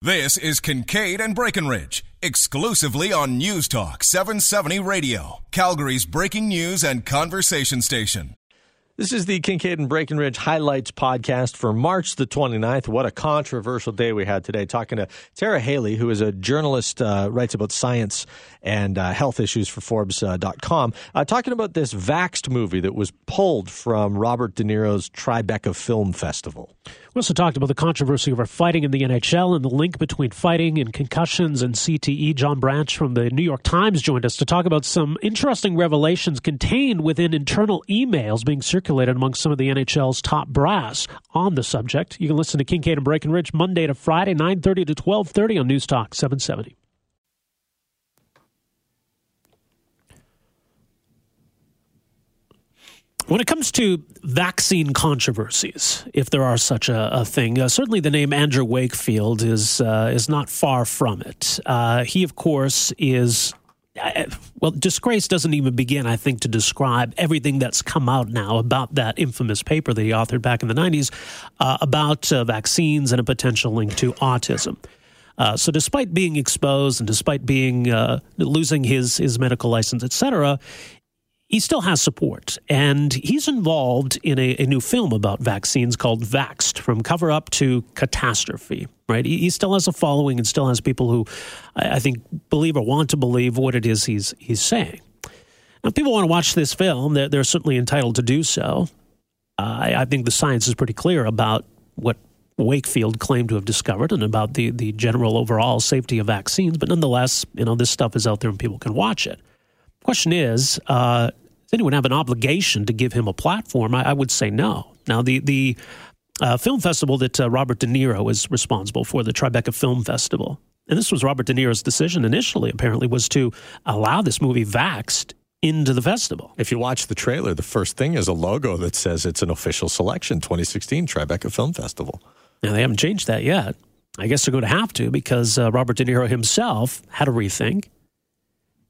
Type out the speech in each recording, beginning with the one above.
This is Kincaid and Breckenridge, exclusively on News Talk 770 Radio, Calgary's breaking news and conversation station. This is the Kincaid and Breckenridge Highlights podcast for March the 29th. What a controversial day we had today. Talking to Tara Haelle, who is a journalist, uh, writes about science and uh, health issues for Forbes.com, uh, talking about this Vaxxed movie that was pulled from Robert De Niro's Tribeca Film Festival. We also talked about the controversy over fighting in the NHL and the link between fighting and concussions and CTE. John Branch from the New York Times joined us to talk about some interesting revelations contained within internal emails being circulated among some of the NHL's top brass on the subject. You can listen to Kincaid and Breckenridge Monday to Friday, 9.30 to 12.30 on News Talk 770. When it comes to vaccine controversies, if there are such a, a thing, uh, certainly the name Andrew Wakefield is uh, is not far from it. Uh, he, of course, is uh, well, disgrace doesn't even begin, I think, to describe everything that's come out now about that infamous paper that he authored back in the 90s uh, about uh, vaccines and a potential link to autism. Uh, so, despite being exposed and despite being uh, losing his his medical license, etc., he still has support. And he's involved in a, a, new film about vaccines called Vaxxed From Cover Up to Catastrophe, right? He, he still has a following and still has people who I, I, think believe or want to believe what it is he's, he's saying. Now, people want to watch this film, they're, they're certainly entitled to do so. Uh, I, I think the science is pretty clear about what Wakefield claimed to have discovered and about the, the general overall safety of vaccines. But nonetheless, you know, this stuff is out there and people can watch it. Question is, uh, does anyone have an obligation to give him a platform? I, I would say no. Now, the the uh, film festival that uh, Robert De Niro is responsible for, the Tribeca Film Festival, and this was Robert De Niro's decision initially, apparently, was to allow this movie Vaxxed into the festival. If you watch the trailer, the first thing is a logo that says it's an official selection 2016 Tribeca Film Festival. Now, they haven't changed that yet. I guess they're going to have to because uh, Robert De Niro himself had a rethink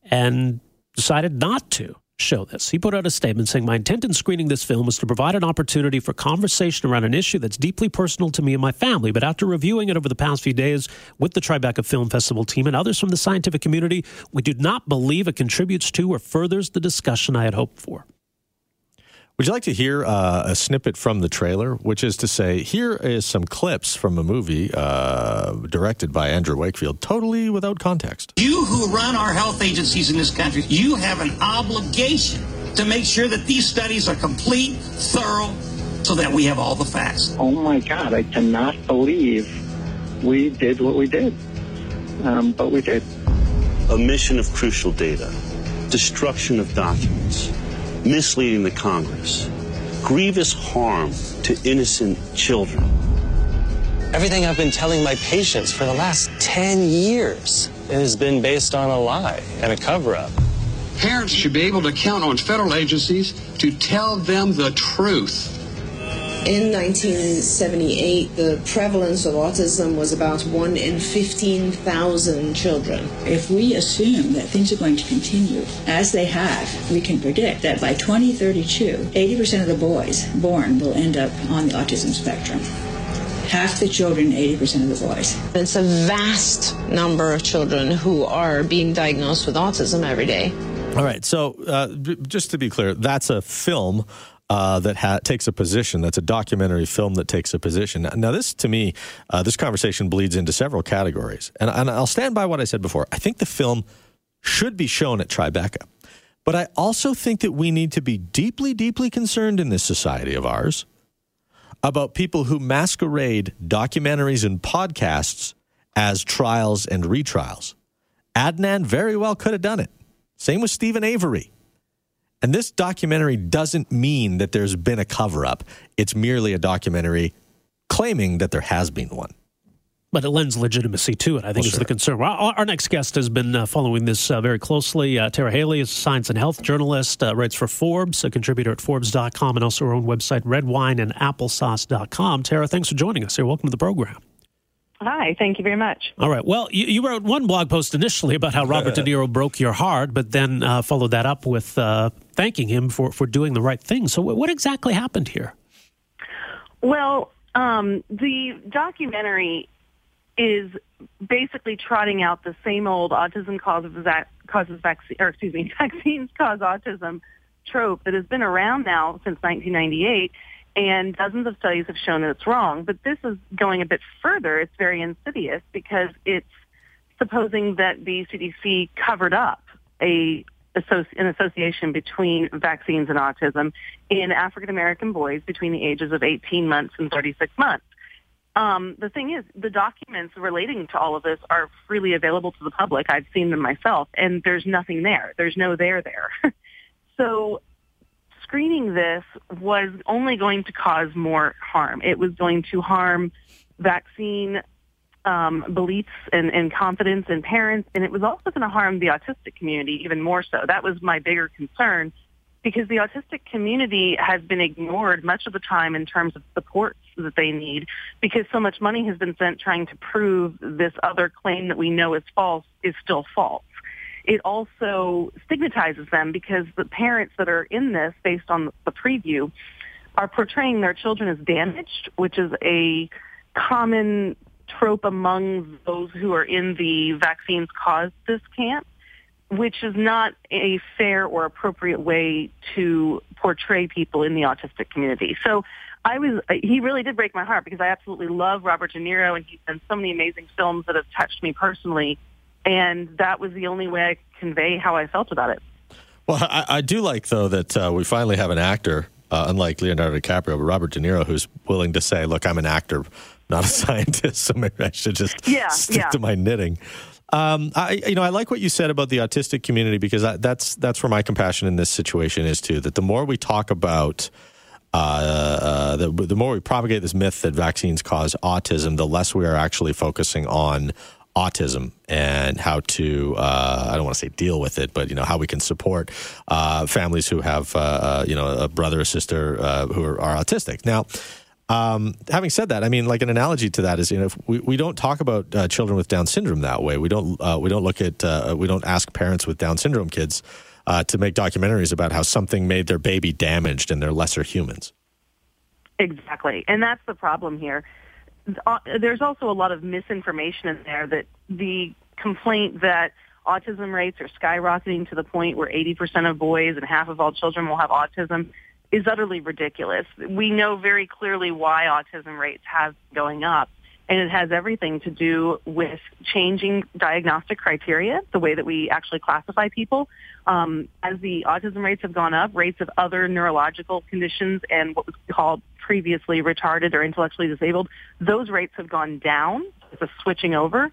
and decided not to show this. He put out a statement saying, My intent in screening this film was to provide an opportunity for conversation around an issue that's deeply personal to me and my family. But after reviewing it over the past few days with the Tribeca Film Festival team and others from the scientific community, we do not believe it contributes to or furthers the discussion I had hoped for. Would you like to hear uh, a snippet from the trailer? Which is to say, here is some clips from a movie uh, directed by Andrew Wakefield, totally without context. You who run our health agencies in this country, you have an obligation to make sure that these studies are complete, thorough, so that we have all the facts. Oh my God, I cannot believe we did what we did. Um, but we did. Omission of crucial data, destruction of documents misleading the Congress, grievous harm to innocent children. Everything I've been telling my patients for the last 10 years has been based on a lie and a cover up. Parents should be able to count on federal agencies to tell them the truth in 1978, the prevalence of autism was about 1 in 15,000 children. If we assume that things are going to continue as they have, we can predict that by 2032, 80% of the boys born will end up on the autism spectrum. Half the children, 80% of the boys. It's a vast number of children who are being diagnosed with autism every day. All right. So, uh, just to be clear, that's a film uh, that ha- takes a position. That's a documentary film that takes a position. Now, this to me, uh, this conversation bleeds into several categories, and, and I'll stand by what I said before. I think the film should be shown at Tribeca, but I also think that we need to be deeply, deeply concerned in this society of ours about people who masquerade documentaries and podcasts as trials and retrials. Adnan very well could have done it. Same with Steven Avery. And this documentary doesn't mean that there's been a cover up. It's merely a documentary claiming that there has been one. But it lends legitimacy to it, I think, Well, is sure. the concern. Our, our next guest has been uh, following this uh, very closely. Uh, Tara Haelle is a science and health journalist, uh, writes for Forbes, a contributor at Forbes.com, and also her own website, redwineandapplesauce.com. Tara, thanks for joining us here. Welcome to the program. Hi, thank you very much. All right. Well, you, you wrote one blog post initially about how Robert De Niro broke your heart, but then uh, followed that up with uh, thanking him for, for doing the right thing. So, what exactly happened here? Well, um, the documentary is basically trotting out the same old autism causes causes vaccine or excuse me vaccines cause autism trope that has been around now since 1998 and dozens of studies have shown that it's wrong but this is going a bit further it's very insidious because it's supposing that the CDC covered up a an association between vaccines and autism in African American boys between the ages of 18 months and 36 months. Um, the thing is, the documents relating to all of this are freely available to the public. I've seen them myself, and there's nothing there. There's no there there. so screening this was only going to cause more harm. It was going to harm vaccine um, beliefs and, and confidence in parents, and it was also going to harm the autistic community even more so. That was my bigger concern because the autistic community has been ignored much of the time in terms of supports that they need because so much money has been spent trying to prove this other claim that we know is false is still false. It also stigmatizes them because the parents that are in this, based on the preview, are portraying their children as damaged, which is a common trope among those who are in the vaccines caused this camp, which is not a fair or appropriate way to portray people in the autistic community. So I was, he really did break my heart because I absolutely love Robert De Niro and he's done so many amazing films that have touched me personally. And that was the only way I could convey how I felt about it. Well, I, I do like though that uh, we finally have an actor, uh, unlike Leonardo DiCaprio, but Robert De Niro, who's willing to say, "Look, I'm an actor, not a scientist, so maybe I should just Yeah, stick yeah. to my knitting." Um, I, you know, I like what you said about the autistic community because I, that's that's where my compassion in this situation is too. That the more we talk about uh, uh, the, the more we propagate this myth that vaccines cause autism, the less we are actually focusing on autism and how to uh, I don't want to say deal with it, but you know how we can support uh, families who have uh, uh, you know a brother or sister uh, who are, are autistic. Now, um, having said that, I mean, like an analogy to that is, you know, if we, we don't talk about uh, children with Down syndrome that way. We don't we don't look at we don't ask parents with Down syndrome kids to make documentaries about how something made their baby damaged and they're lesser humans. Exactly. And that's the problem here. Uh, There's also a lot of misinformation in there that the complaint that autism rates are skyrocketing to the point where 80% of boys and half of all children will have autism is utterly ridiculous. We know very clearly why autism rates have been going up. And it has everything to do with changing diagnostic criteria, the way that we actually classify people. Um, as the autism rates have gone up, rates of other neurological conditions and what was called previously retarded or intellectually disabled, those rates have gone down. It's a switching over.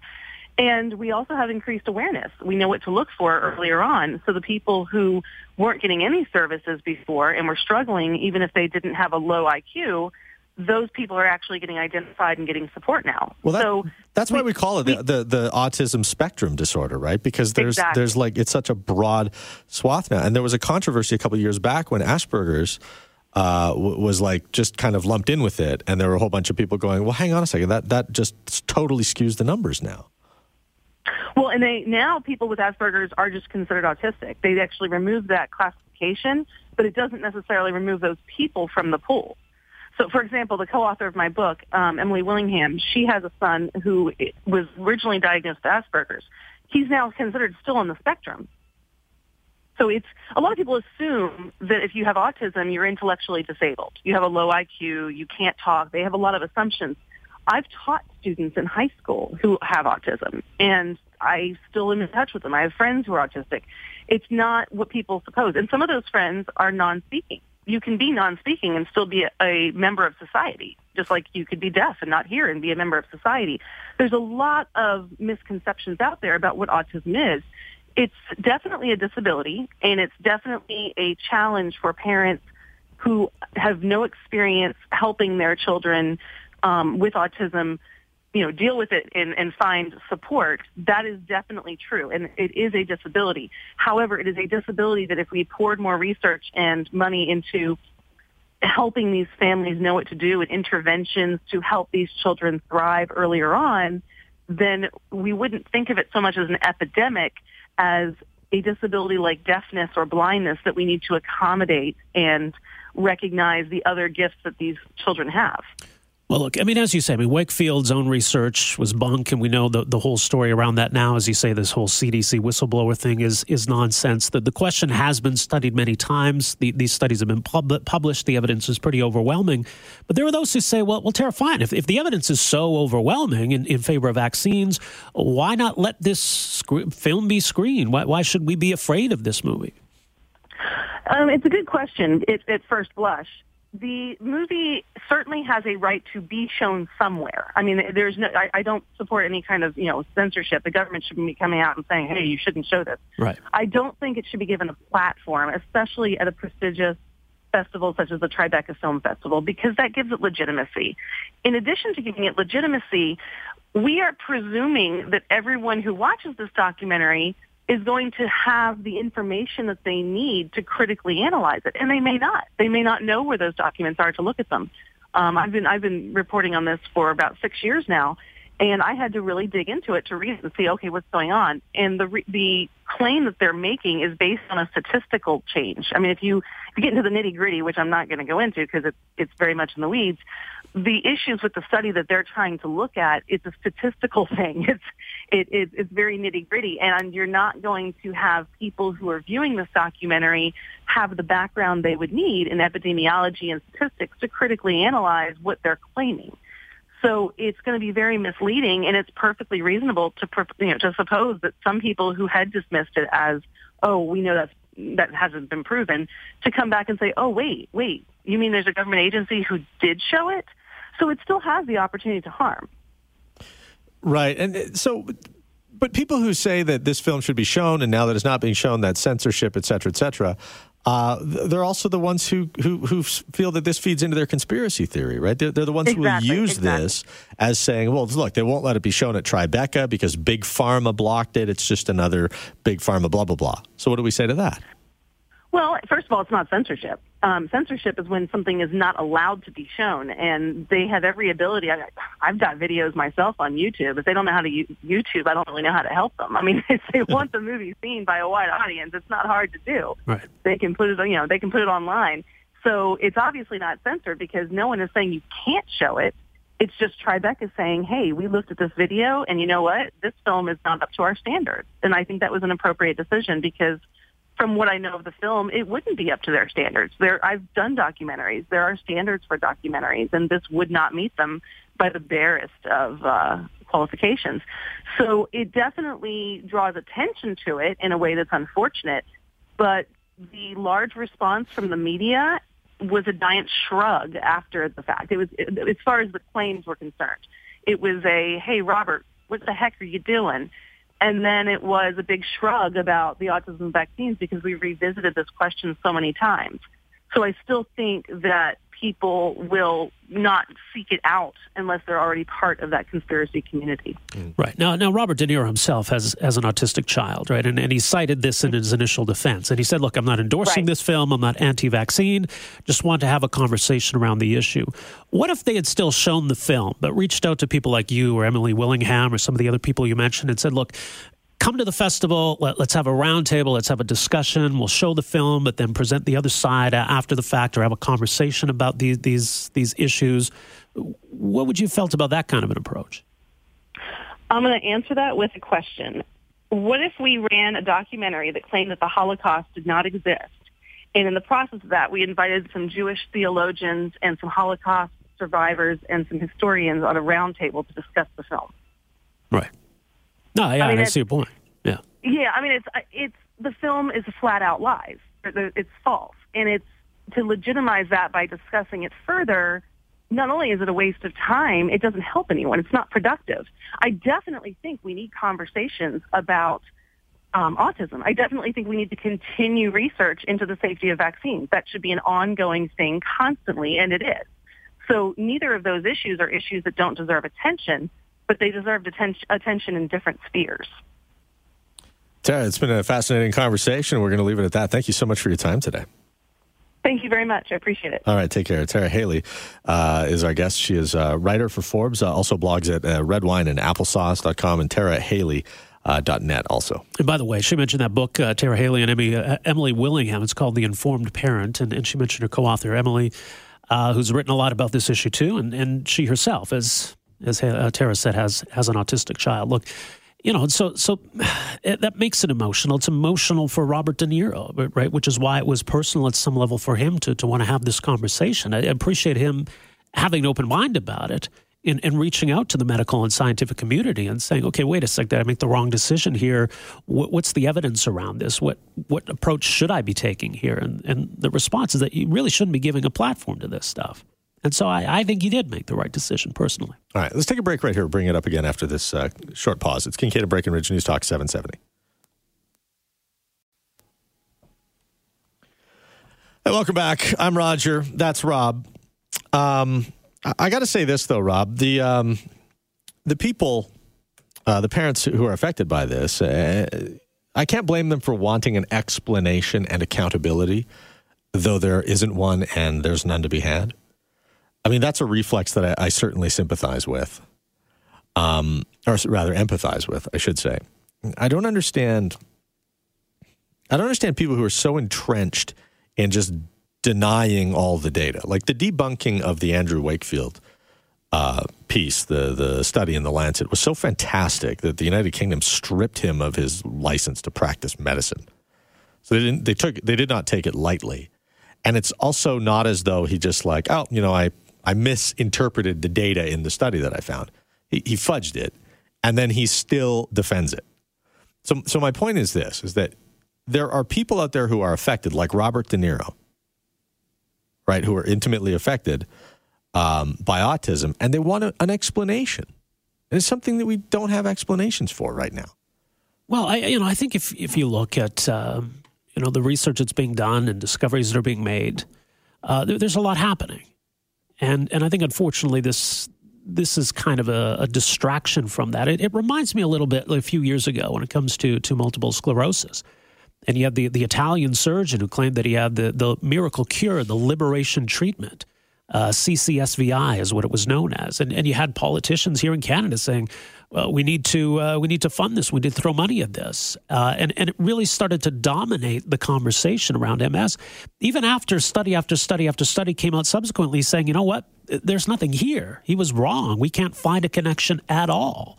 And we also have increased awareness. We know what to look for earlier on. So the people who weren't getting any services before and were struggling, even if they didn't have a low IQ, those people are actually getting identified and getting support now. Well, that, so that's why we call it the, the the autism spectrum disorder, right? Because there's Exactly. there's like it's such a broad swath now, and there was a controversy a couple of years back when Asperger's. Uh, w- was like just kind of lumped in with it, and there were a whole bunch of people going, "Well, hang on a second, that that just totally skews the numbers now." Well, and they now people with Asperger's are just considered autistic. They actually remove that classification, but it doesn't necessarily remove those people from the pool. So, for example, the co-author of my book, um, Emily Willingham, she has a son who was originally diagnosed with Asperger's. He's now considered still on the spectrum. So it's a lot of people assume that if you have autism, you're intellectually disabled. You have a low IQ, you can't talk. They have a lot of assumptions. I've taught students in high school who have autism, and I still am in touch with them. I have friends who are autistic. It's not what people suppose. And some of those friends are non-speaking. You can be non-speaking and still be a, a member of society, just like you could be deaf and not hear and be a member of society. There's a lot of misconceptions out there about what autism is. It's definitely a disability, and it's definitely a challenge for parents who have no experience helping their children um, with autism you know, deal with it and, and find support, that is definitely true. And it is a disability. However, it is a disability that if we poured more research and money into helping these families know what to do and interventions to help these children thrive earlier on, then we wouldn't think of it so much as an epidemic as a disability like deafness or blindness that we need to accommodate and recognize the other gifts that these children have. Well, look, I mean, as you say, I mean, Wakefield's own research was bunk, and we know the, the whole story around that now. As you say, this whole CDC whistleblower thing is is nonsense. The, the question has been studied many times. The, these studies have been pub- published. The evidence is pretty overwhelming. But there are those who say, well, well, Tara, fine. If, if the evidence is so overwhelming in, in favor of vaccines, why not let this sc- film be screened? Why, why should we be afraid of this movie? Um, it's a good question at first blush the movie certainly has a right to be shown somewhere. I mean, there's no, I, I don't support any kind of, you know, censorship. The government shouldn't be coming out and saying, hey, you shouldn't show this. Right. I don't think it should be given a platform, especially at a prestigious festival such as the Tribeca Film Festival, because that gives it legitimacy. In addition to giving it legitimacy, we are presuming that everyone who watches this documentary is going to have the information that they need to critically analyze it, and they may not. They may not know where those documents are to look at them. Um, I've been I've been reporting on this for about six years now, and I had to really dig into it to read and see, okay, what's going on. And the the claim that they're making is based on a statistical change. I mean, if you if you get into the nitty gritty, which I'm not going to go into because it's it's very much in the weeds, the issues with the study that they're trying to look at, it's a statistical thing. It's it, it, it's very nitty gritty, and you're not going to have people who are viewing this documentary have the background they would need in epidemiology and statistics to critically analyze what they're claiming. So it's going to be very misleading, and it's perfectly reasonable to you know to suppose that some people who had dismissed it as, oh, we know that that hasn't been proven, to come back and say, oh, wait, wait, you mean there's a government agency who did show it? So it still has the opportunity to harm. Right. And uh, so, but people who say that this film should be shown and now that it's not being shown, that censorship, et cetera, et cetera, uh, they're also the ones who, who, who feel that this feeds into their conspiracy theory, right? They're, they're the ones exactly, who will use exactly. this as saying, well, look, they won't let it be shown at Tribeca because Big Pharma blocked it. It's just another Big Pharma blah, blah, blah. So what do we say to that? Well, first of all, it's not censorship. Um, censorship is when something is not allowed to be shown, and they have every ability. I, I've got videos myself on YouTube. If they don't know how to use YouTube, I don't really know how to help them. I mean, if they want the movie seen by a wide audience, it's not hard to do. Right. They can put it, you know, they can put it online. So it's obviously not censored because no one is saying you can't show it. It's just Tribeca saying, hey, we looked at this video, and you know what? This film is not up to our standards. And I think that was an appropriate decision because – from what I know of the film, it wouldn't be up to their standards. There, I've done documentaries. There are standards for documentaries, and this would not meet them by the barest of uh, qualifications. So it definitely draws attention to it in a way that's unfortunate. But the large response from the media was a giant shrug after the fact. It was, as far as the claims were concerned, it was a, "Hey, Robert, what the heck are you doing?" And then it was a big shrug about the autism vaccines because we revisited this question so many times. So I still think that people will not seek it out unless they're already part of that conspiracy community. Mm. Right. Now, now Robert De Niro himself has, has an autistic child, right? And, and he cited this in his initial defense. And he said, look, I'm not endorsing right. this film. I'm not anti vaccine. Just want to have a conversation around the issue. What if they had still shown the film, but reached out to people like you or Emily Willingham or some of the other people you mentioned and said, look, come to the festival. Let, us have a roundtable. Let's have a discussion. We'll show the film, but then present the other side after the fact, or have a conversation about these these these issues. What would you felt about that kind of an approach? I'm going to answer that with a question. What if we ran a documentary that claimed that the Holocaust did not exist, and in the process of that, we invited some Jewish theologians and some Holocaust survivors and some historians on a roundtable to discuss the film? Right. No, yeah, I, mean, I see your point. Yeah. Yeah, I mean, it's it's the film is flat out lies. It's false, and it's to legitimize that by discussing it further. Not only is it a waste of time, it doesn't help anyone. It's not productive. I definitely think we need conversations about um, autism. I definitely think we need to continue research into the safety of vaccines. That should be an ongoing thing constantly, and it is. So neither of those issues are issues that don't deserve attention but they deserved atten- attention in different spheres. Tara, it's been a fascinating conversation. We're going to leave it at that. Thank you so much for your time today. Thank you very much. I appreciate it. All right, take care. Tara Haelle uh, is our guest. She is a writer for Forbes, uh, also blogs at uh, redwine and applesauce.com and Tara Haelle. Uh, .net also. And by the way, she mentioned that book, uh, Tara Haelle and Emily, uh, Emily Willingham. It's called The Informed Parent, and, and she mentioned her co-author Emily, uh, who's written a lot about this issue too, and, and she herself, as as uh, Tara said, has has an autistic child. Look, you know, so so it, that makes it emotional. It's emotional for Robert De Niro, right? Which is why it was personal at some level for him to to want to have this conversation. I appreciate him having an open mind about it and, in reaching out to the medical and scientific community and saying, okay, wait a sec, did I make the wrong decision here? What, what's the evidence around this? What what approach should I be taking here? And and the response is that you really shouldn't be giving a platform to this stuff. And so I, I think you did make the right decision personally. All right, let's take a break right here. Bring it up again after this uh, short pause. It's Kincaid and Breckenridge News Talk 770. Hey, welcome back. I'm Roger. That's Rob. Um, I got to say this though, Rob. The um, the people, uh, the parents who are affected by this, uh, I can't blame them for wanting an explanation and accountability, though there isn't one and there's none to be had. I mean, that's a reflex that I, I certainly sympathize with, um, or rather empathize with, I should say. I don't understand. I don't understand people who are so entrenched in just denying all the data. Like the debunking of the Andrew Wakefield uh, piece, the the study in the Lancet was so fantastic that the United Kingdom stripped him of his license to practice medicine. So they didn't they took they did not take it lightly. And it's also not as though he just like, oh, you know, I I misinterpreted the data in the study that I found. He, he fudged it, and then he still defends it. So so my point is this: is that there are people out there who are affected, like Robert De Niro, right, who are intimately affected um, by autism, and they want a, an explanation. And it's something that we don't have explanations for right now. Well, I you know I think if if you look at um, you know the research that's being done and discoveries that are being made, uh, there, there's a lot happening, and and I think unfortunately this this is kind of a, a distraction from that. It, it, reminds me a little bit a few years ago when it comes to to multiple sclerosis. And you had the, the Italian surgeon who claimed that he had the, the miracle cure, the liberation treatment. Uh, CCSVI is what it was known as. And, and you had politicians here in Canada saying, well, we need to uh, we need to fund this. We need to throw money at this, uh, and and it really started to dominate the conversation around MS. Even after study after study after study came out subsequently saying, you know what, there's nothing here. He was wrong. We can't find a connection at all.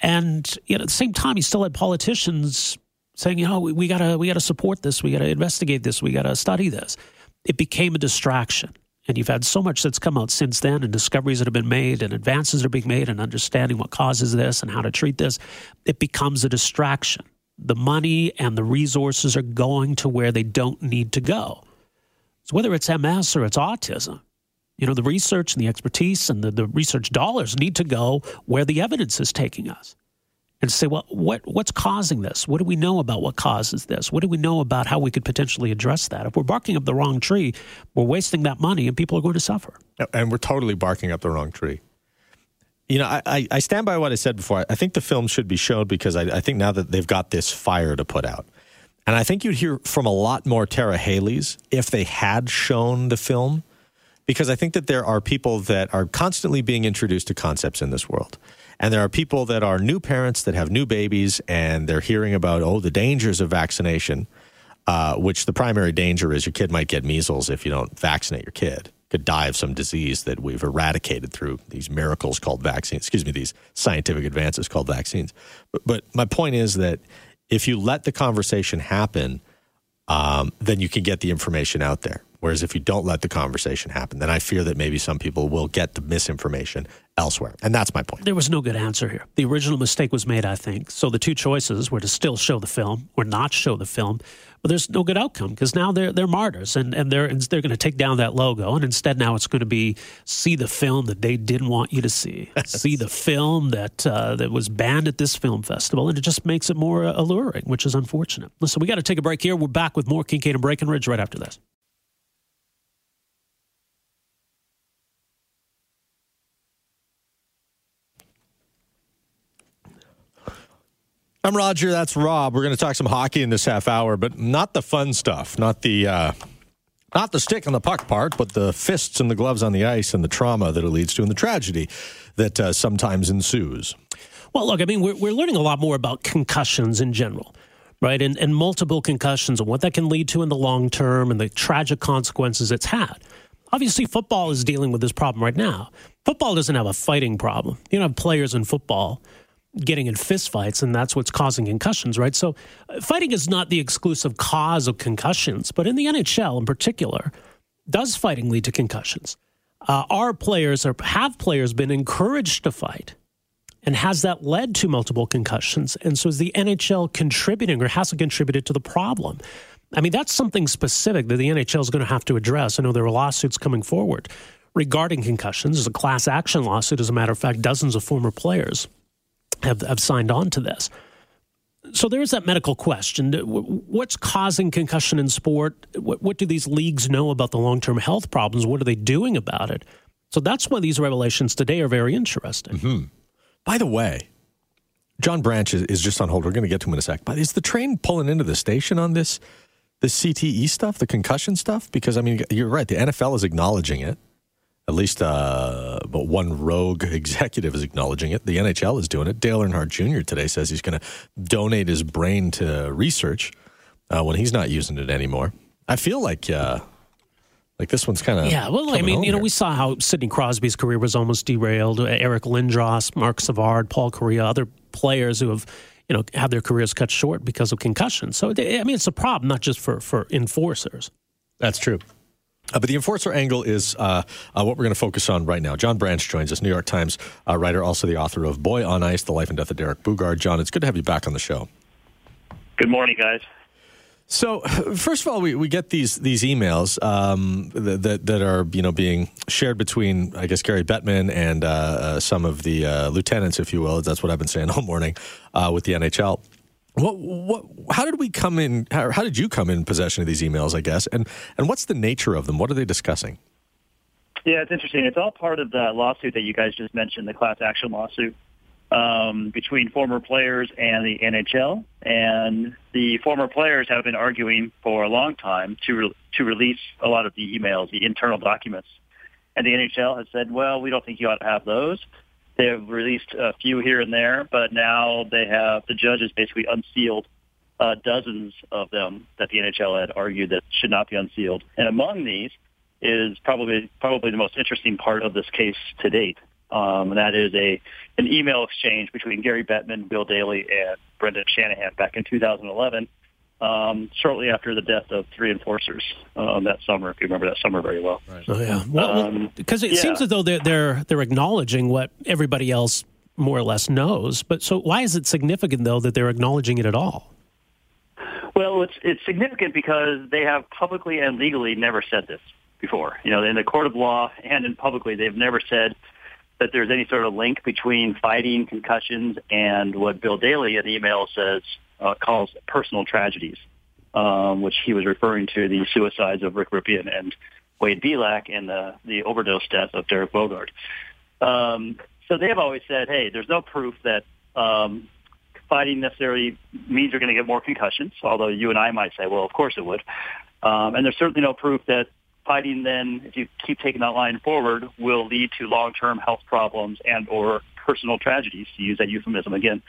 And yet at the same time, he still had politicians saying, you know, we, we gotta we gotta support this. We gotta investigate this. We gotta study this. It became a distraction. And you've had so much that's come out since then, and discoveries that have been made, and advances that are being made, and understanding what causes this and how to treat this. It becomes a distraction. The money and the resources are going to where they don't need to go. So whether it's MS or it's autism, you know, the research and the expertise and the, the research dollars need to go where the evidence is taking us and say, well, what, what's causing this? What do we know about what causes this? What do we know about how we could potentially address that? If we're barking up the wrong tree, we're wasting that money and people are going to suffer. And we're totally barking up the wrong tree. You know, I, I stand by what I said before. I think the film should be shown because I, I think now that they've got this fire to put out. And I think you'd hear from a lot more Tara Haelle's if they had shown the film, because I think that there are people that are constantly being introduced to concepts in this world. And there are people that are new parents that have new babies and they're hearing about, oh, the dangers of vaccination, uh, which the primary danger is your kid might get measles if you don't vaccinate your kid. Could die of some disease that we've eradicated through these miracles called vaccines, excuse me, these scientific advances called vaccines. But, but my point is that if you let the conversation happen, um, then you can get the information out there. Whereas if you don't let the conversation happen, then I fear that maybe some people will get the misinformation elsewhere. And that's my point. There was no good answer here. The original mistake was made, I think. So the two choices were to still show the film or not show the film. But there's no good outcome because now they're they're martyrs and, and they're they're going to take down that logo and instead now it's going to be see the film that they didn't want you to see, see the film that uh, that was banned at this film festival, and it just makes it more uh, alluring, which is unfortunate. Listen, we got to take a break here. We're back with more Kincaid and Breckenridge right after this. I'm Roger. That's Rob. We're going to talk some hockey in this half hour, but not the fun stuff, not the uh, not the stick and the puck part, but the fists and the gloves on the ice and the trauma that it leads to and the tragedy that uh, sometimes ensues. Well, look, I mean, we're, we're learning a lot more about concussions in general, right? And, and multiple concussions and what that can lead to in the long term and the tragic consequences it's had. Obviously, football is dealing with this problem right now. Football doesn't have a fighting problem. You don't have players in football getting in fistfights, and that's what's causing concussions, right? So, uh, fighting is not the exclusive cause of concussions, but in the NHL in particular, does fighting lead to concussions? Uh, are players or have players been encouraged to fight? And has that led to multiple concussions? And so is the NHL contributing or has it contributed to the problem? I mean, that's something specific that the NHL is going to have to address. I know there are lawsuits coming forward regarding concussions. There's a class action lawsuit. As a matter of fact, dozens of former players have, have signed on to this. So there's that medical question. What's causing concussion in sport? What, what do these leagues know about the long term health problems? What are they doing about it? So that's why these revelations today are very interesting. Mm-hmm. By the way, John Branch is, is just on hold. We're going to get to him in a sec. But is the train pulling into the station on this, this CTE stuff, the concussion stuff? Because I mean, you're right. The NFL is acknowledging it. At least, uh, but one rogue executive is acknowledging it. The NHL is doing it. Dale Earnhardt Jr. today says he's going to donate his brain to research uh, when he's not using it anymore. I feel like uh, like this one's kind of yeah. Well, I mean, you know, we saw how Sidney Crosby's career was almost derailed. Eric Lindros, Marc Savard, Paul Kariya, other players who have you know had their careers cut short because of concussions. So I mean, it's a problem not just for for enforcers. That's true. Uh, but the enforcer angle is uh, uh, what we're going to focus on right now. John Branch joins us, New York Times uh, writer, also the author of Boy on Ice: The Life and Death of Derek Boogaard. John, it's good to have you back on the show. Good morning, guys. So, first of all, we, we get these these emails um, that, that, that are you know being shared between I guess Gary Bettman and uh, uh, some of the uh, lieutenants, if you will. That's what I've been saying all morning uh, with the NHL. What what? How did we come in? How, how did you come in possession of these emails? I guess, and and what's the nature of them? What are they discussing? Yeah, it's interesting. It's all part of the lawsuit that you guys just mentioned, the class action lawsuit um, between former players and the NHL. And the former players have been arguing for a long time to re- to release a lot of the emails, the internal documents. And the NHL has said, well, we don't think you ought to have those. They have released a few here and there, but now they have the judges basically unsealed uh, dozens of them that the NHL had argued that should not be unsealed. And among these is probably probably the most interesting part of this case to date. Um, and that is a an email exchange between Gary Bettman, Bill Daly, and Brendan Shanahan back in 2011, um, shortly after the death of three enforcers um, that summer. If you remember that summer very well. Right. Oh yeah, well, because um, it yeah. seems as though they're, they're they're acknowledging what everybody else more or less knows. But so why is it significant though that they're acknowledging it at all? Well, it's it's significant because they have publicly and legally never said this before. You know, in the court of law and in publicly, they've never said that there's any sort of link between fighting, concussions, and what Bill Daly in the email says uh, calls personal tragedies, um, which he was referring to the suicides of Rick Rypien and Wade Belak and the, the overdose death of Derek Boogaard. Um, so they have always said, hey, there's no proof that um, fighting necessarily means you're going to get more concussions, although you and I might say, well, of course it would. Um, and there's certainly no proof that fighting then, if you keep taking that line forward, will lead to long-term health problems and or personal tragedies, to use that euphemism again.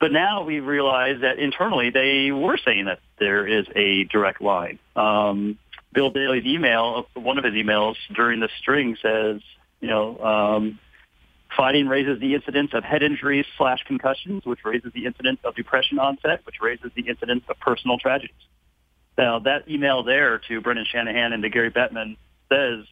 But now we realize that internally they were saying that there is a direct line. Um, Bill Daly's email, one of his emails during the string says, you know, um, fighting raises the incidence of head injuries slash concussions, which raises the incidence of depression onset, which raises the incidence of personal tragedies. Now, that email there to Brendan Shanahan and to Gary Bettman says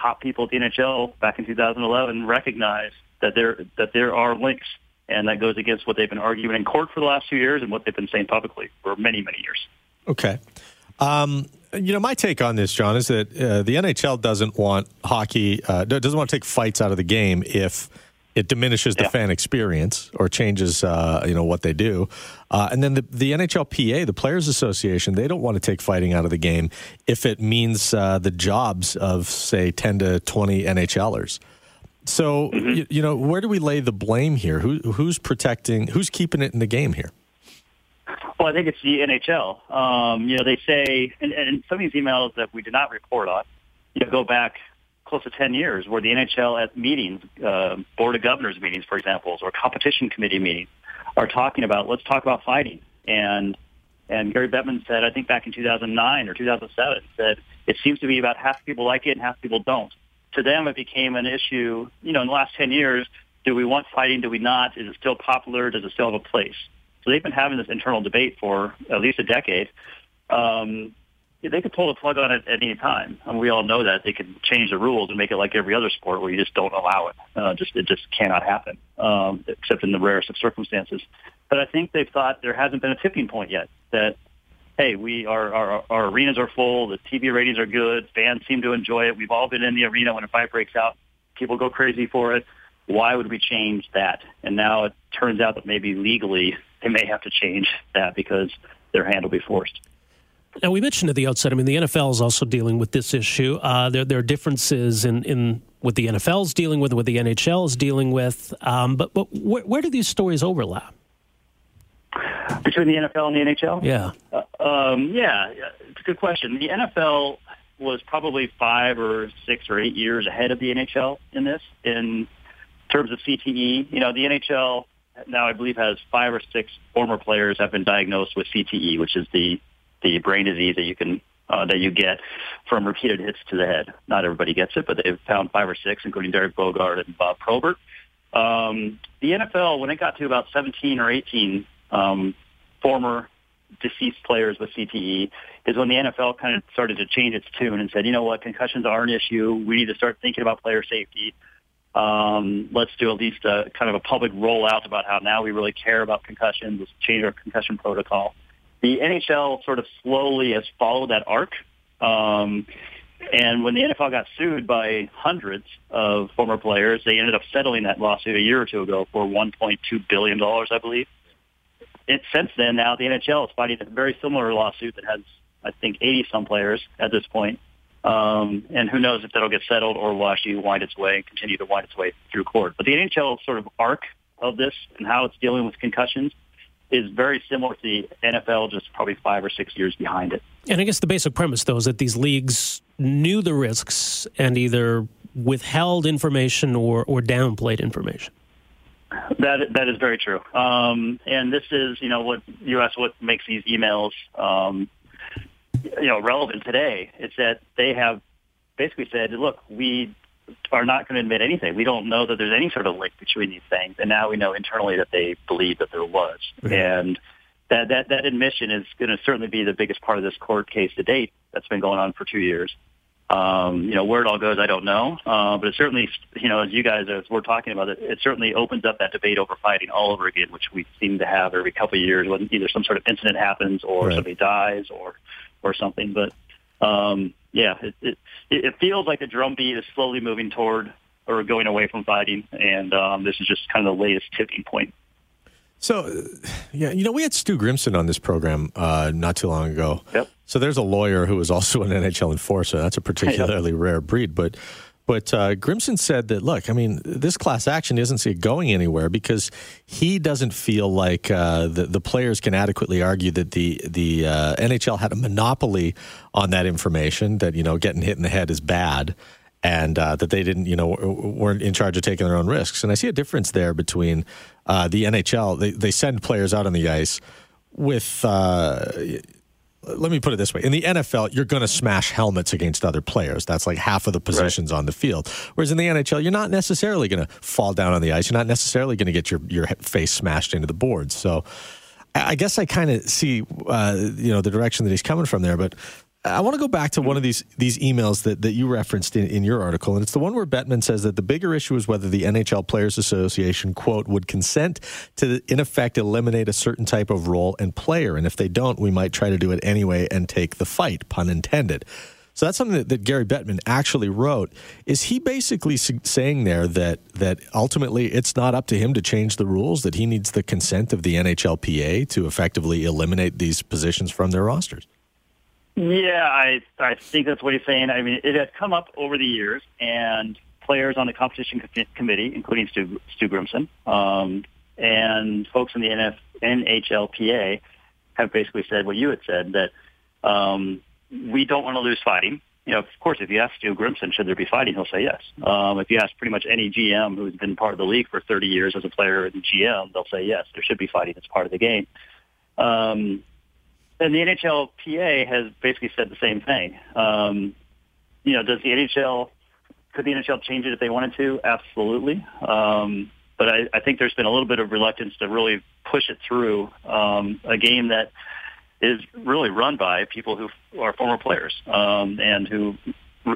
top people at the NHL back in 2011 recognized that there that there are links, and that goes against what they've been arguing in court for the last few years and what they've been saying publicly for many, many years. Okay. Um, you know, my take on this, John, is that uh, the NHL doesn't want hockey, uh, doesn't want to take fights out of the game if it diminishes the yeah. fan experience or changes uh, you know what they do uh, and then the, the nhlpa the players association they don't want to take fighting out of the game if it means uh, the jobs of say 10 to 20 nhlers so mm-hmm. you, you, know where do we lay the blame here Who, who's protecting who's keeping it in the game here Well, I think it's the NHL. Um, you know, they say, and, and some of these emails that we did not report on, you know, go back close to 10 years where the NHL at meetings, uh, board of governors meetings, for example, or competition committee meetings are talking about, let's talk about fighting. And, and Gary Bettman said, I think back in 2009 or 2007, said, it seems to be about half people like it and half people don't. To them, it became an issue, you know, in the last 10 years, do we want fighting? Do we not? Is it still popular? Does it still have a place? So they've been having this internal debate for at least a decade. Um, they could pull the plug on it at any time, and we all know that they could change the rules and make it like every other sport where you just don't allow it. Uh, just it just cannot happen, um, except in the rarest of circumstances. But I think they've thought there hasn't been a tipping point yet. That hey, we our, our our arenas are full, the TV ratings are good, fans seem to enjoy it. We've all been in the arena when a fight breaks out, people go crazy for it. Why would we change that? And now it turns out that maybe legally they may have to change that because their hand will be forced. Now, we mentioned at the outset, I mean, the NFL is also dealing with this issue. Uh, there, there, are differences in, in what the NFL is dealing with, what the NHL is dealing with. Um, but but where, where, do these stories overlap? Between the NFL and the NHL? Yeah. Uh, um, yeah, it's a good question. The NFL was probably five or six or eight years ahead of the NHL in this, in terms of CTE. You know, the NHL now I believe has five or six former players have been diagnosed with CTE, which is the the brain disease that you can uh, that you get from repeated hits to the head. Not everybody gets it, but they've found five or six, including Derek Boogaard and Bob Probert. Um, the NFL, when it got to about 17 or 18 um, former deceased players with CTE, is when the NFL kind of started to change its tune and said, you know what, concussions are an issue. We need to start thinking about player safety. Um, let's do at least a kind of a public rollout about how now we really care about concussions. Let's change our concussion protocol. The NHL sort of slowly has followed that arc. Um, and when the NFL got sued by hundreds of former players, they ended up settling that lawsuit a year or two ago for $1.2 billion, I believe. It, since then, now the NHL is fighting a very similar lawsuit that has, I think, 80 some players at this point. Um, and who knows if that'll get settled or will actually wind its way, continue to wind its way through court. But the NHL sort of arc of this and how it's dealing with concussions is very similar to the NFL, just probably five or six years behind it. And I guess the basic premise, though, is that these leagues knew the risks and either withheld information or, or downplayed information. That that is very true. Um, and this is, you know, what you asked what makes these emails um, you know relevant today. It's that they have basically said, look, we are not going to admit anything. We don't know that there's any sort of link between these things, and now we know internally that they believe that there was, mm-hmm. and that that that admission is going to certainly be the biggest part of this court case to date. That's been going on for two years. Um, you know, where it all goes, I don't know. Uh, but it certainly, you know, as you guys, as we're talking about it, it certainly opens up that debate over fighting all over again, which we seem to have every couple of years when either some sort of incident happens or right. somebody dies or or something. But um, yeah, it, it it feels like the drumbeat is slowly moving toward or going away from fighting, and um, this is just kind of the latest tipping point. So, yeah, you know, we had Stu Grimson on this program uh, not too long ago. Yep. So there's a lawyer who was also an NHL enforcer. That's a particularly rare breed, but but uh, Grimson said that, look, I mean, this class action isn't see it going anywhere because he doesn't feel like uh, the, the players can adequately argue that the the uh, NHL had a monopoly on that information. That you know, getting hit in the head is bad, and uh, that they didn't, you know, weren't in charge of taking their own risks. And I see a difference there between uh, the NHL. They they send players out on the ice with uh, let me put it this way in the NFL, you're going to smash helmets against other players. That's like half of the positions right. on the field. Whereas in the NHL, you're not necessarily going to fall down on the ice. You're not necessarily going to get your, your face smashed into the boards. So I guess I kind of see, uh, you know, the direction that he's coming from there. But I want to go back to one of these these emails that, that you referenced in, in your article, and it's the one where Bettman says that the bigger issue is whether the NHL Players Association quote would consent to in effect eliminate a certain type of role and player, and if they don't, we might try to do it anyway and take the fight, pun intended. So that's something that, that Gary Bettman actually wrote. Is he basically saying there that that ultimately it's not up to him to change the rules; that he needs the consent of the NHLPA to effectively eliminate these positions from their rosters? Yeah, I I think that's what he's saying. I mean, it has come up over the years, and players on the competition com- committee, including Stu, Stu Grimson, um, and folks in the NF, NHLPA, have basically said what you had said that um, we don't want to lose fighting. You know, of course, if you ask Stu Grimson, should there be fighting, he'll say yes. Um, if you ask pretty much any GM who's been part of the league for 30 years as a player and GM, they'll say yes, there should be fighting. It's part of the game. Um, and the NHLPA has basically said the same thing. Um, you know, does the NHL could the NHL change it if they wanted to? Absolutely. Um, but I, I think there's been a little bit of reluctance to really push it through um, a game that is really run by people who are former players um, and who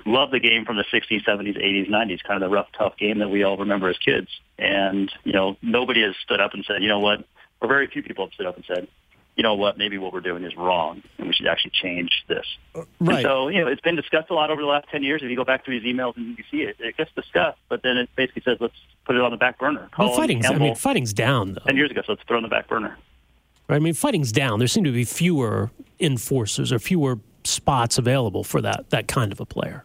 love the game from the 60s, 70s, 80s, 90s, kind of the rough, tough game that we all remember as kids. And, you know, nobody has stood up and said, you know what, or very few people have stood up and said, you know what, maybe what we're doing is wrong and we should actually change this. Uh, right. And so, you know, it's been discussed a lot over the last 10 years. If you go back through his emails and you see it, it gets discussed, but then it basically says, let's put it on the back burner. Well, Colin fighting's, I mean, fighting's down, though. 10 years ago, so let's throw it on the back burner. Right? I mean, fighting's down. There seem to be fewer enforcers or fewer spots available for that, that kind of a player.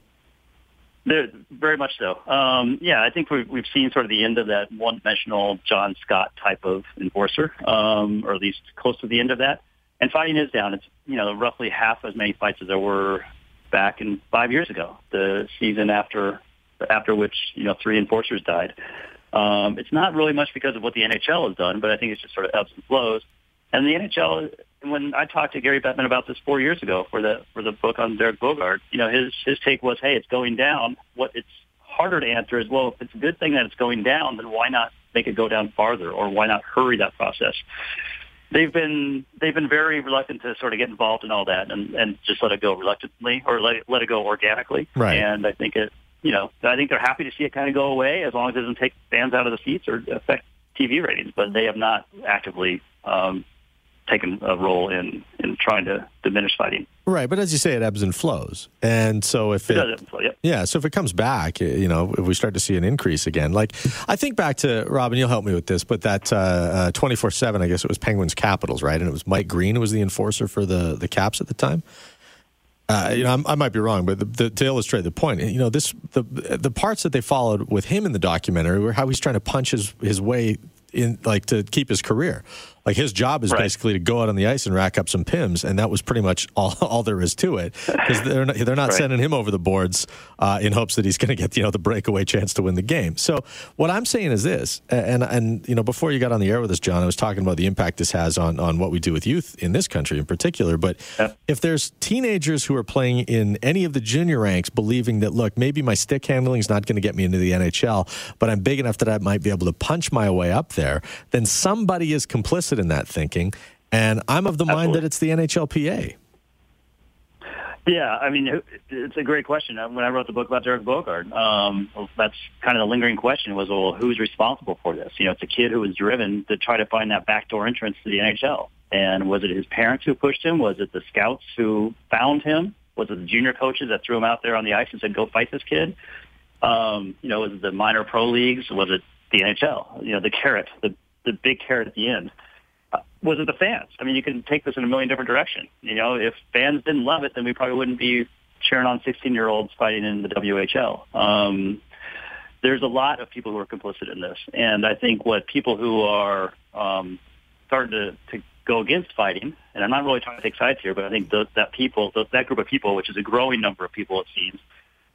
Very much so. Um, yeah, I think we've, we've seen sort of the end of that one-dimensional John Scott type of enforcer, um, or at least close to the end of that. And fighting is down. It's you know roughly half as many fights as there were back in five years ago, the season after after which you know three enforcers died. Um, it's not really much because of what the NHL has done, but I think it's just sort of ebbs and flows. And the NHL, when I talked to Gary Bettman about this four years ago for the for the book on Derek Boogaard, you know, his his take was, hey, it's going down. What it's harder to answer is, well, if it's a good thing that it's going down, then why not make it go down farther, or why not hurry that process? They've been they've been very reluctant to sort of get involved in all that and and just let it go reluctantly or let it, let it go organically. Right. And I think it, you know, I think they're happy to see it kind of go away as long as it doesn't take fans out of the seats or affect TV ratings. But they have not actively um, taken a role in in trying to diminish fighting. Right, but as you say, it ebbs and flows, and so if It and flow, yep. yeah, so if it comes back, you know, if we start to see an increase again, like I think back to Robin, you'll help me with this, but that twenty four seven, I guess it was Penguins Capitals, right, and it was Mike Green who was the enforcer for the the Caps at the time. Uh, you know, I'm, I might be wrong, but the, the, to illustrate the point, you know, this the the parts that they followed with him in the documentary were how he's trying to punch his his way in, like to keep his career. Like his job is Right. basically to go out on the ice and rack up some pims, and that was pretty much all, all there is to it. Because they're not, they're not Right. sending him over the boards uh, in hopes that he's going to get you know the breakaway chance to win the game. So what I'm saying is this, and and you know before you got on the air with us, John, I was talking about the impact this has on on what we do with youth in this country in particular. But if there's teenagers who are playing in any of the junior ranks, believing that look, maybe my stick handling is not going to get me into the NHL, but I'm big enough that I might be able to punch my way up there, then somebody is complicit in that thinking. And I'm of the mind that it's the NHLPA. Yeah, I mean, it's a great question. Uh, When I wrote the book about Derek Boogaard, um, that's kind of the lingering question was, well, who's responsible for this? You know, it's a kid who was driven to try to find that backdoor entrance to the NHL. And was it his parents who pushed him? Was it the scouts who found him? Was it the junior coaches that threw him out there on the ice and said, go fight this kid? Um, you know, was it the minor pro leagues? Was it the NHL? You know, the carrot, the, the big carrot at the end was it the fans? I mean, you can take this in a million different directions. You know, if fans didn't love it, then we probably wouldn't be cheering on 16-year-olds fighting in the WHL. Um, there's a lot of people who are complicit in this, and I think what people who are um, starting to, to go against fighting, and I'm not really trying to take sides here, but I think the, that people, the, that group of people, which is a growing number of people, it seems,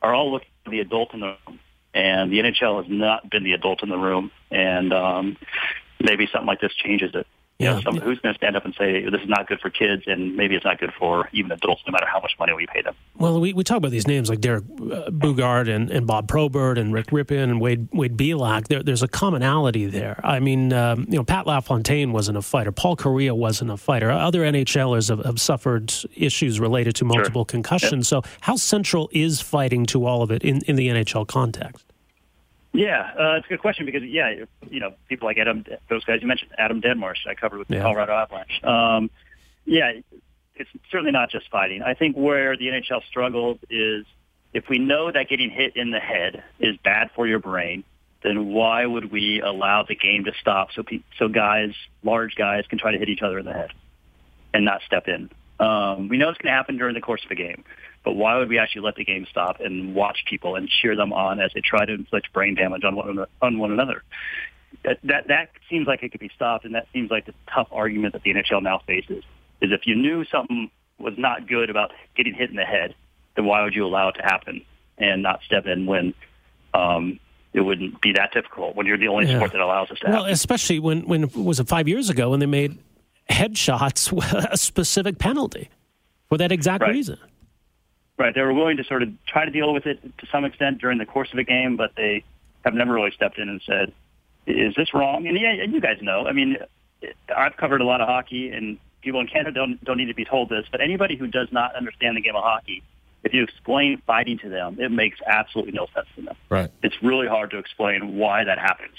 are all looking for the adult in the room, and the NHL has not been the adult in the room, and um, maybe something like this changes it. You know, Yeah. some, who's going to stand up and say this is not good for kids, and maybe it's not good for even adults, no matter how much money we pay them. Well, we, we talk about these names like Derek uh, Boogaard and, and Bob Probert and Rick Rypien and Wade Wade Belak. There, there's a commonality there. I mean, um, you know, Pat LaFontaine wasn't a fighter. Paul Kariya wasn't a fighter. Other NHLers have, have suffered issues related to multiple concussions. So, how central is fighting to all of it in, in the NHL context? Yeah, uh, it's a good question because yeah, you know, people like Adam, those guys you mentioned, Adam Deadmarsh, I covered with the Yeah. Colorado Avalanche. Um, yeah, it's certainly not just fighting. I think where the NHL struggles is if we know that getting hit in the head is bad for your brain, then why would we allow the game to stop so pe- so guys, large guys, can try to hit each other in the head and not step in? Um, we know it's going to happen during the course of a game, but why would we actually let the game stop and watch people and cheer them on as they try to inflict brain damage on one on one another? That, that that seems like it could be stopped, and that seems like the tough argument that the NHL now faces. Is if you knew something was not good about getting hit in the head, then why would you allow it to happen and not step in when um, it wouldn't be that difficult when you're the only Yeah. sport that allows us to Well, happen? especially when when was it five years ago when they made headshots a specific penalty for that exact Right. reason. Right. They were willing to sort of try to deal with it to some extent during the course of the game, but they have never really stepped in and said, "Is this wrong?" And yeah, and you guys know. I mean, I've covered a lot of hockey, and people in Canada don't don't need to be told this, but anybody who does not understand the game of hockey, if you explain fighting to them, it makes absolutely no sense to them. Right. It's really hard to explain why that happens.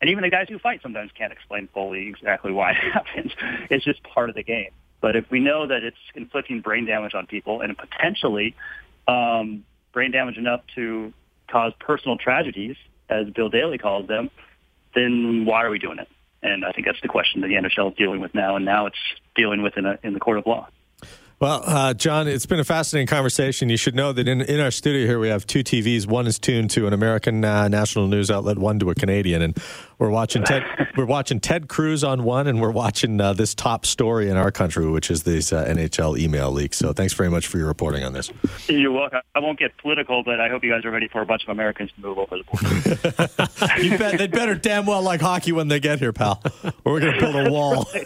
And even the guys who fight sometimes can't explain fully exactly why it happens. It's just part of the game. But if we know that it's inflicting brain damage on people and potentially um, brain damage enough to cause personal tragedies, as Bill Daly calls them, then why are we doing it? And I think that's the question that the NHL is dealing with now, and now it's dealing with in, a, in the court of law. Well, uh, John, it's been a fascinating conversation. You should know that in, in our studio here, we have two TVs. One is tuned to an American uh, national news outlet, one to a Canadian, and we're watching Ted. we're watching Ted Cruz on one, and we're watching uh, this top story in our country, which is these uh, NHL email leaks. So, thanks very much for your reporting on this. You're welcome. I won't get political, but I hope you guys are ready for a bunch of Americans to move over the border. you bet they'd better damn well like hockey when they get here, pal. Or we're going to build a wall.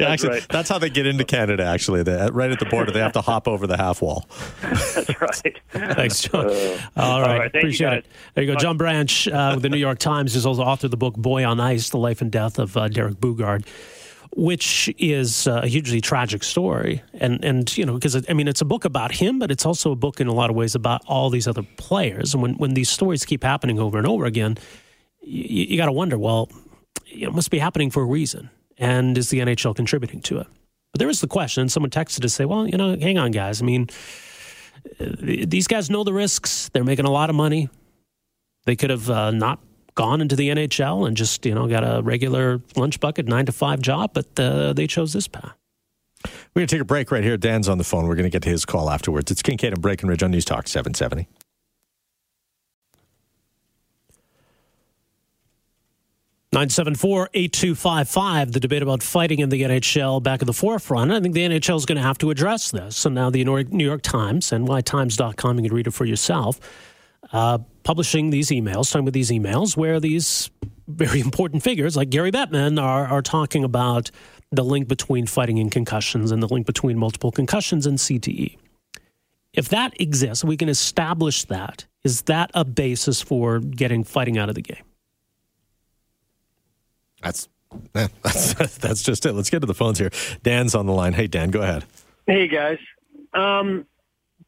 Yeah, That's actually, right. that's how they get into Canada. Actually, they, right at the border, they have to hop over the half wall. That's right. Thanks, John. Uh, all right, right, thank you, appreciate it. There you go, John Branch uh, with the New York Times is also author of the book "Boy on Ice: The Life and Death of uh, Derek Boogaard." Which is uh, a hugely tragic story, and and you know because I mean it's a book about him, but it's also a book in a lot of ways about all these other players. And when when these stories keep happening over and over again, you, you got to wonder, well, it must be happening for a reason, and is the NHL contributing to it? But there is the question. Someone texted to say, well, you know, hang on, guys. I mean, these guys know the risks. They're making a lot of money. They could have uh, not gone into the NHL and just you know got a regular lunch bucket nine to five job, but uh, they chose this path. We're going to take a break right here. Dan's on the phone. We're going to get to his call afterwards. It's Kincaid and Breckenridge on News Talk 770. Nine seven four eight two five five. The debate about fighting in the NHL back at the forefront. I think the NHL is going to have to address this. So now the New York Times, and nytimes.com, you can read it for yourself, uh, publishing these emails, talking about these emails where these very important figures like Gary Bettman are, are talking about the link between fighting and concussions and the link between multiple concussions and CTE. If that exists, we can establish that. Is that a basis for getting fighting out of the game? That's, eh, that's that's just it. Let's get to the phones here. Dan's on the line. Hey, Dan, go ahead. Hey guys, um,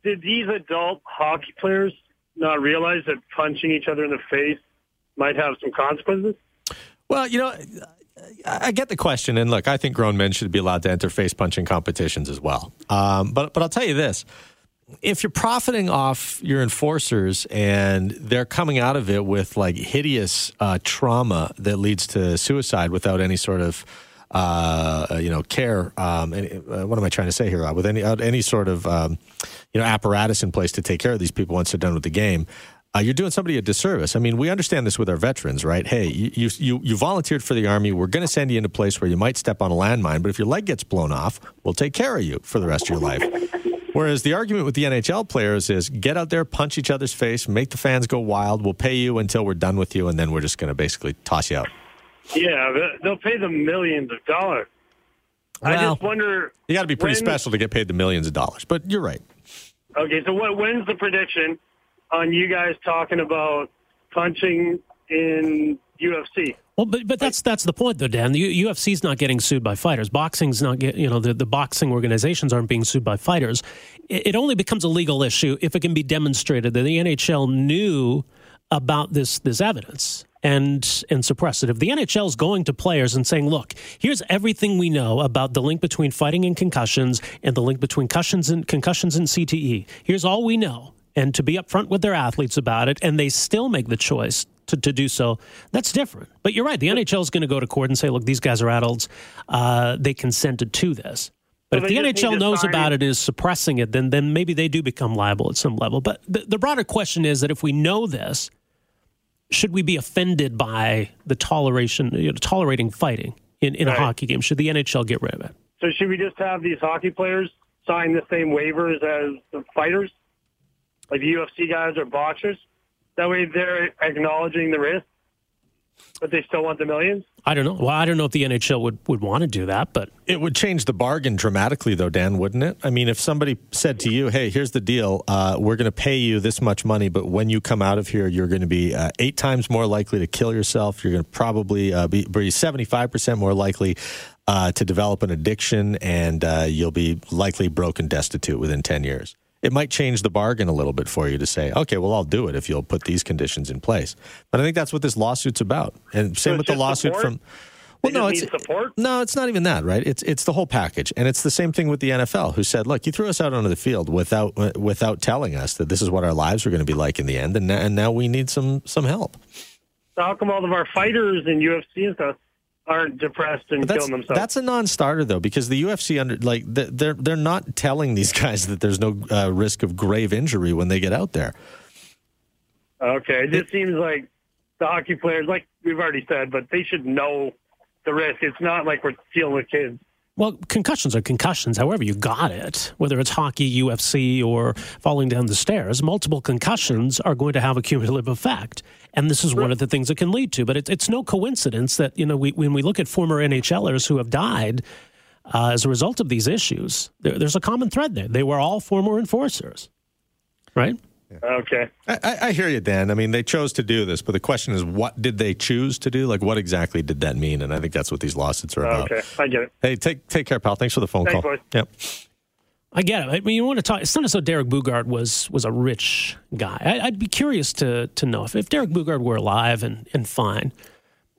did these adult hockey players not realize that punching each other in the face might have some consequences? Well, you know, I I get the question, and look, I think grown men should be allowed to enter face punching competitions as well. Um, but but I'll tell you this: if you're profiting off your enforcers and they're coming out of it with like hideous uh, trauma that leads to suicide without any sort of uh, you know care, um, any, uh, what am I trying to say here? Uh, with any uh, any sort of um, you know apparatus in place to take care of these people once they're done with the game uh, you're doing somebody a disservice. I mean, we understand this with our veterans, right? Hey, you you, you volunteered for the army. We're going to send you into a place where you might step on a landmine, but if your leg gets blown off, we'll take care of you for the rest of your life. Whereas the argument with the NHL players is get out there, punch each other's face, make the fans go wild. We'll pay you until we're done with you, and then we're just going to basically toss you out. Yeah, they- they'll pay them millions of dollars. I just wonder. You got to be pretty when- special to get paid the millions of dollars. But you're right. Okay, so what, when's the prediction on you guys talking about punching in UFC? Well, but but that's that's the point, though, Dan. The UFC's not getting sued by fighters. Boxing's not get you know the, the boxing organizations aren't being sued by fighters. It, it only becomes a legal issue if it can be demonstrated that the NHL knew about this this evidence and and suppressed it. If the NHL is going to players and saying, "Look, here's everything we know about the link between fighting and concussions and the link between concussions and concussions and CTE. Here's all we know." And to be upfront with their athletes about it, and they still make the choice to, to do so, that's different. But you're right. The NHL is going to go to court and say, look, these guys are adults. Uh, they consented to this. But So if the NHL knows about it and is suppressing it, then then maybe they do become liable at some level. But the, the broader question is that if we know this, should we be offended by the toleration, you know, tolerating fighting in, in a hockey game? Should the NHL get rid of it? So should we just have these hockey players sign the same waivers as the fighters, like the UFC guys or boxers? That way they're acknowledging the risk, but they still want the millions. I don't know. Well, I don't know if the NHL would, would want to do that, but It would change the bargain dramatically, though, Dan, wouldn't it? I mean, if somebody said to you, "Hey, here's the deal: uh, we're going to pay you this much money, but when you come out of here, you're going to be uh, eight times more likely to kill yourself. You're going to probably uh, be, be 75% more likely uh, to develop an addiction, and uh, you'll be likely broken destitute within 10 years." It might change the bargain a little bit for you to say, "Okay, well, I'll do it if you'll put these conditions in place." But I think that's what this lawsuit's about, and same So with the lawsuit support? from. They Well, no, it's support. no, it's not even that, right? It's it's the whole package, and it's the same thing with the NFL, who said, "Look, you threw us out onto the field without without telling us that this is what our lives are going to be like in the end, and now, and now we need some some help." So how come all of our fighters in UFC and stuff aren't depressed and killing themselves? that's a non-starter though, because the UFC under like they're they're not telling these guys that there's no uh, risk of grave injury when they get out there. Okay, it just seems like the hockey players, like we've already said, but they should know the risk. It's not like we're dealing with kids. Well, concussions are concussions, however you got it, whether it's hockey, UFC, or falling down the stairs. Multiple concussions are going to have a cumulative effect. And this is one of the things it can lead to. But it, it's no coincidence that, you know, we, when we look at former NHLers who have died uh, as a result of these issues, there, there's a common thread there. They were all former enforcers, right? Okay. I, I, I hear you, Dan. I mean, they chose to do this, but the question is, what did they choose to do? Like, what exactly did that mean? And I think that's what these lawsuits are about. Okay, I get it. Hey, take take care, pal. Thanks for the phone Thanks, call. boys. Yep. I get it. I mean, you want to talk. It's not as though Derek Boogaard was was a rich guy. I, I'd be curious to to know if, if Derek Boogaard were alive and and fine.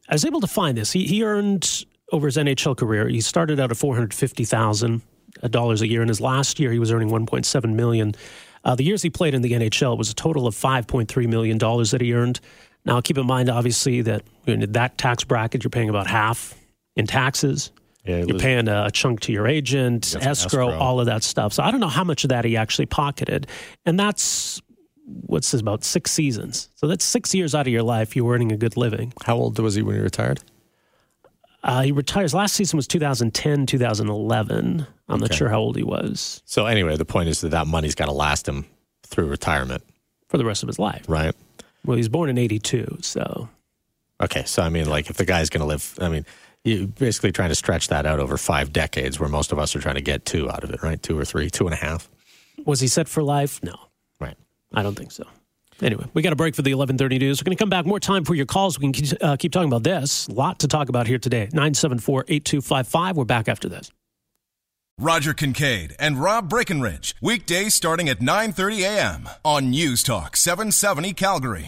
I was able to find this. He he earned over his NHL career. He started out at four hundred fifty thousand dollars a year. In his last year, he was earning one point seven million. Uh, the years he played in the NHL was a total of five point three million dollars that he earned. Now, keep in mind, obviously, that in that tax bracket, you're paying about half in taxes. Yeah, You're paying a, chunk to your agent, escrow, escrow. all of that stuff. So I don't know how much of that he actually pocketed. And that's what's this about six seasons. So that's six years out of your life you're earning a good living. How old was he when he retired? Uh, he retires. Last season was 2010, 2011. I'm not sure how old he was So anyway, the point is that that money's got to last him through retirement, for the rest of his life. right? Well, he's born in 82. So Okay, so I mean, like, if the guy's going to live, I mean, you basically trying to stretch that out over five decades, where most of us are trying to get two out of it, right? Two or three, two and a half. was he set for life? No. Right. I don't think so. Anyway, we got a break for the 11:30 news. We're going to come back more time for your calls. We can keep, uh, keep talking about this. A lot to talk about here today. 974-8255. We're back after this. Roger Kincaid and Rob Breckenridge. Weekdays starting at 9:30 a.m. on News Talk 770 Calgary.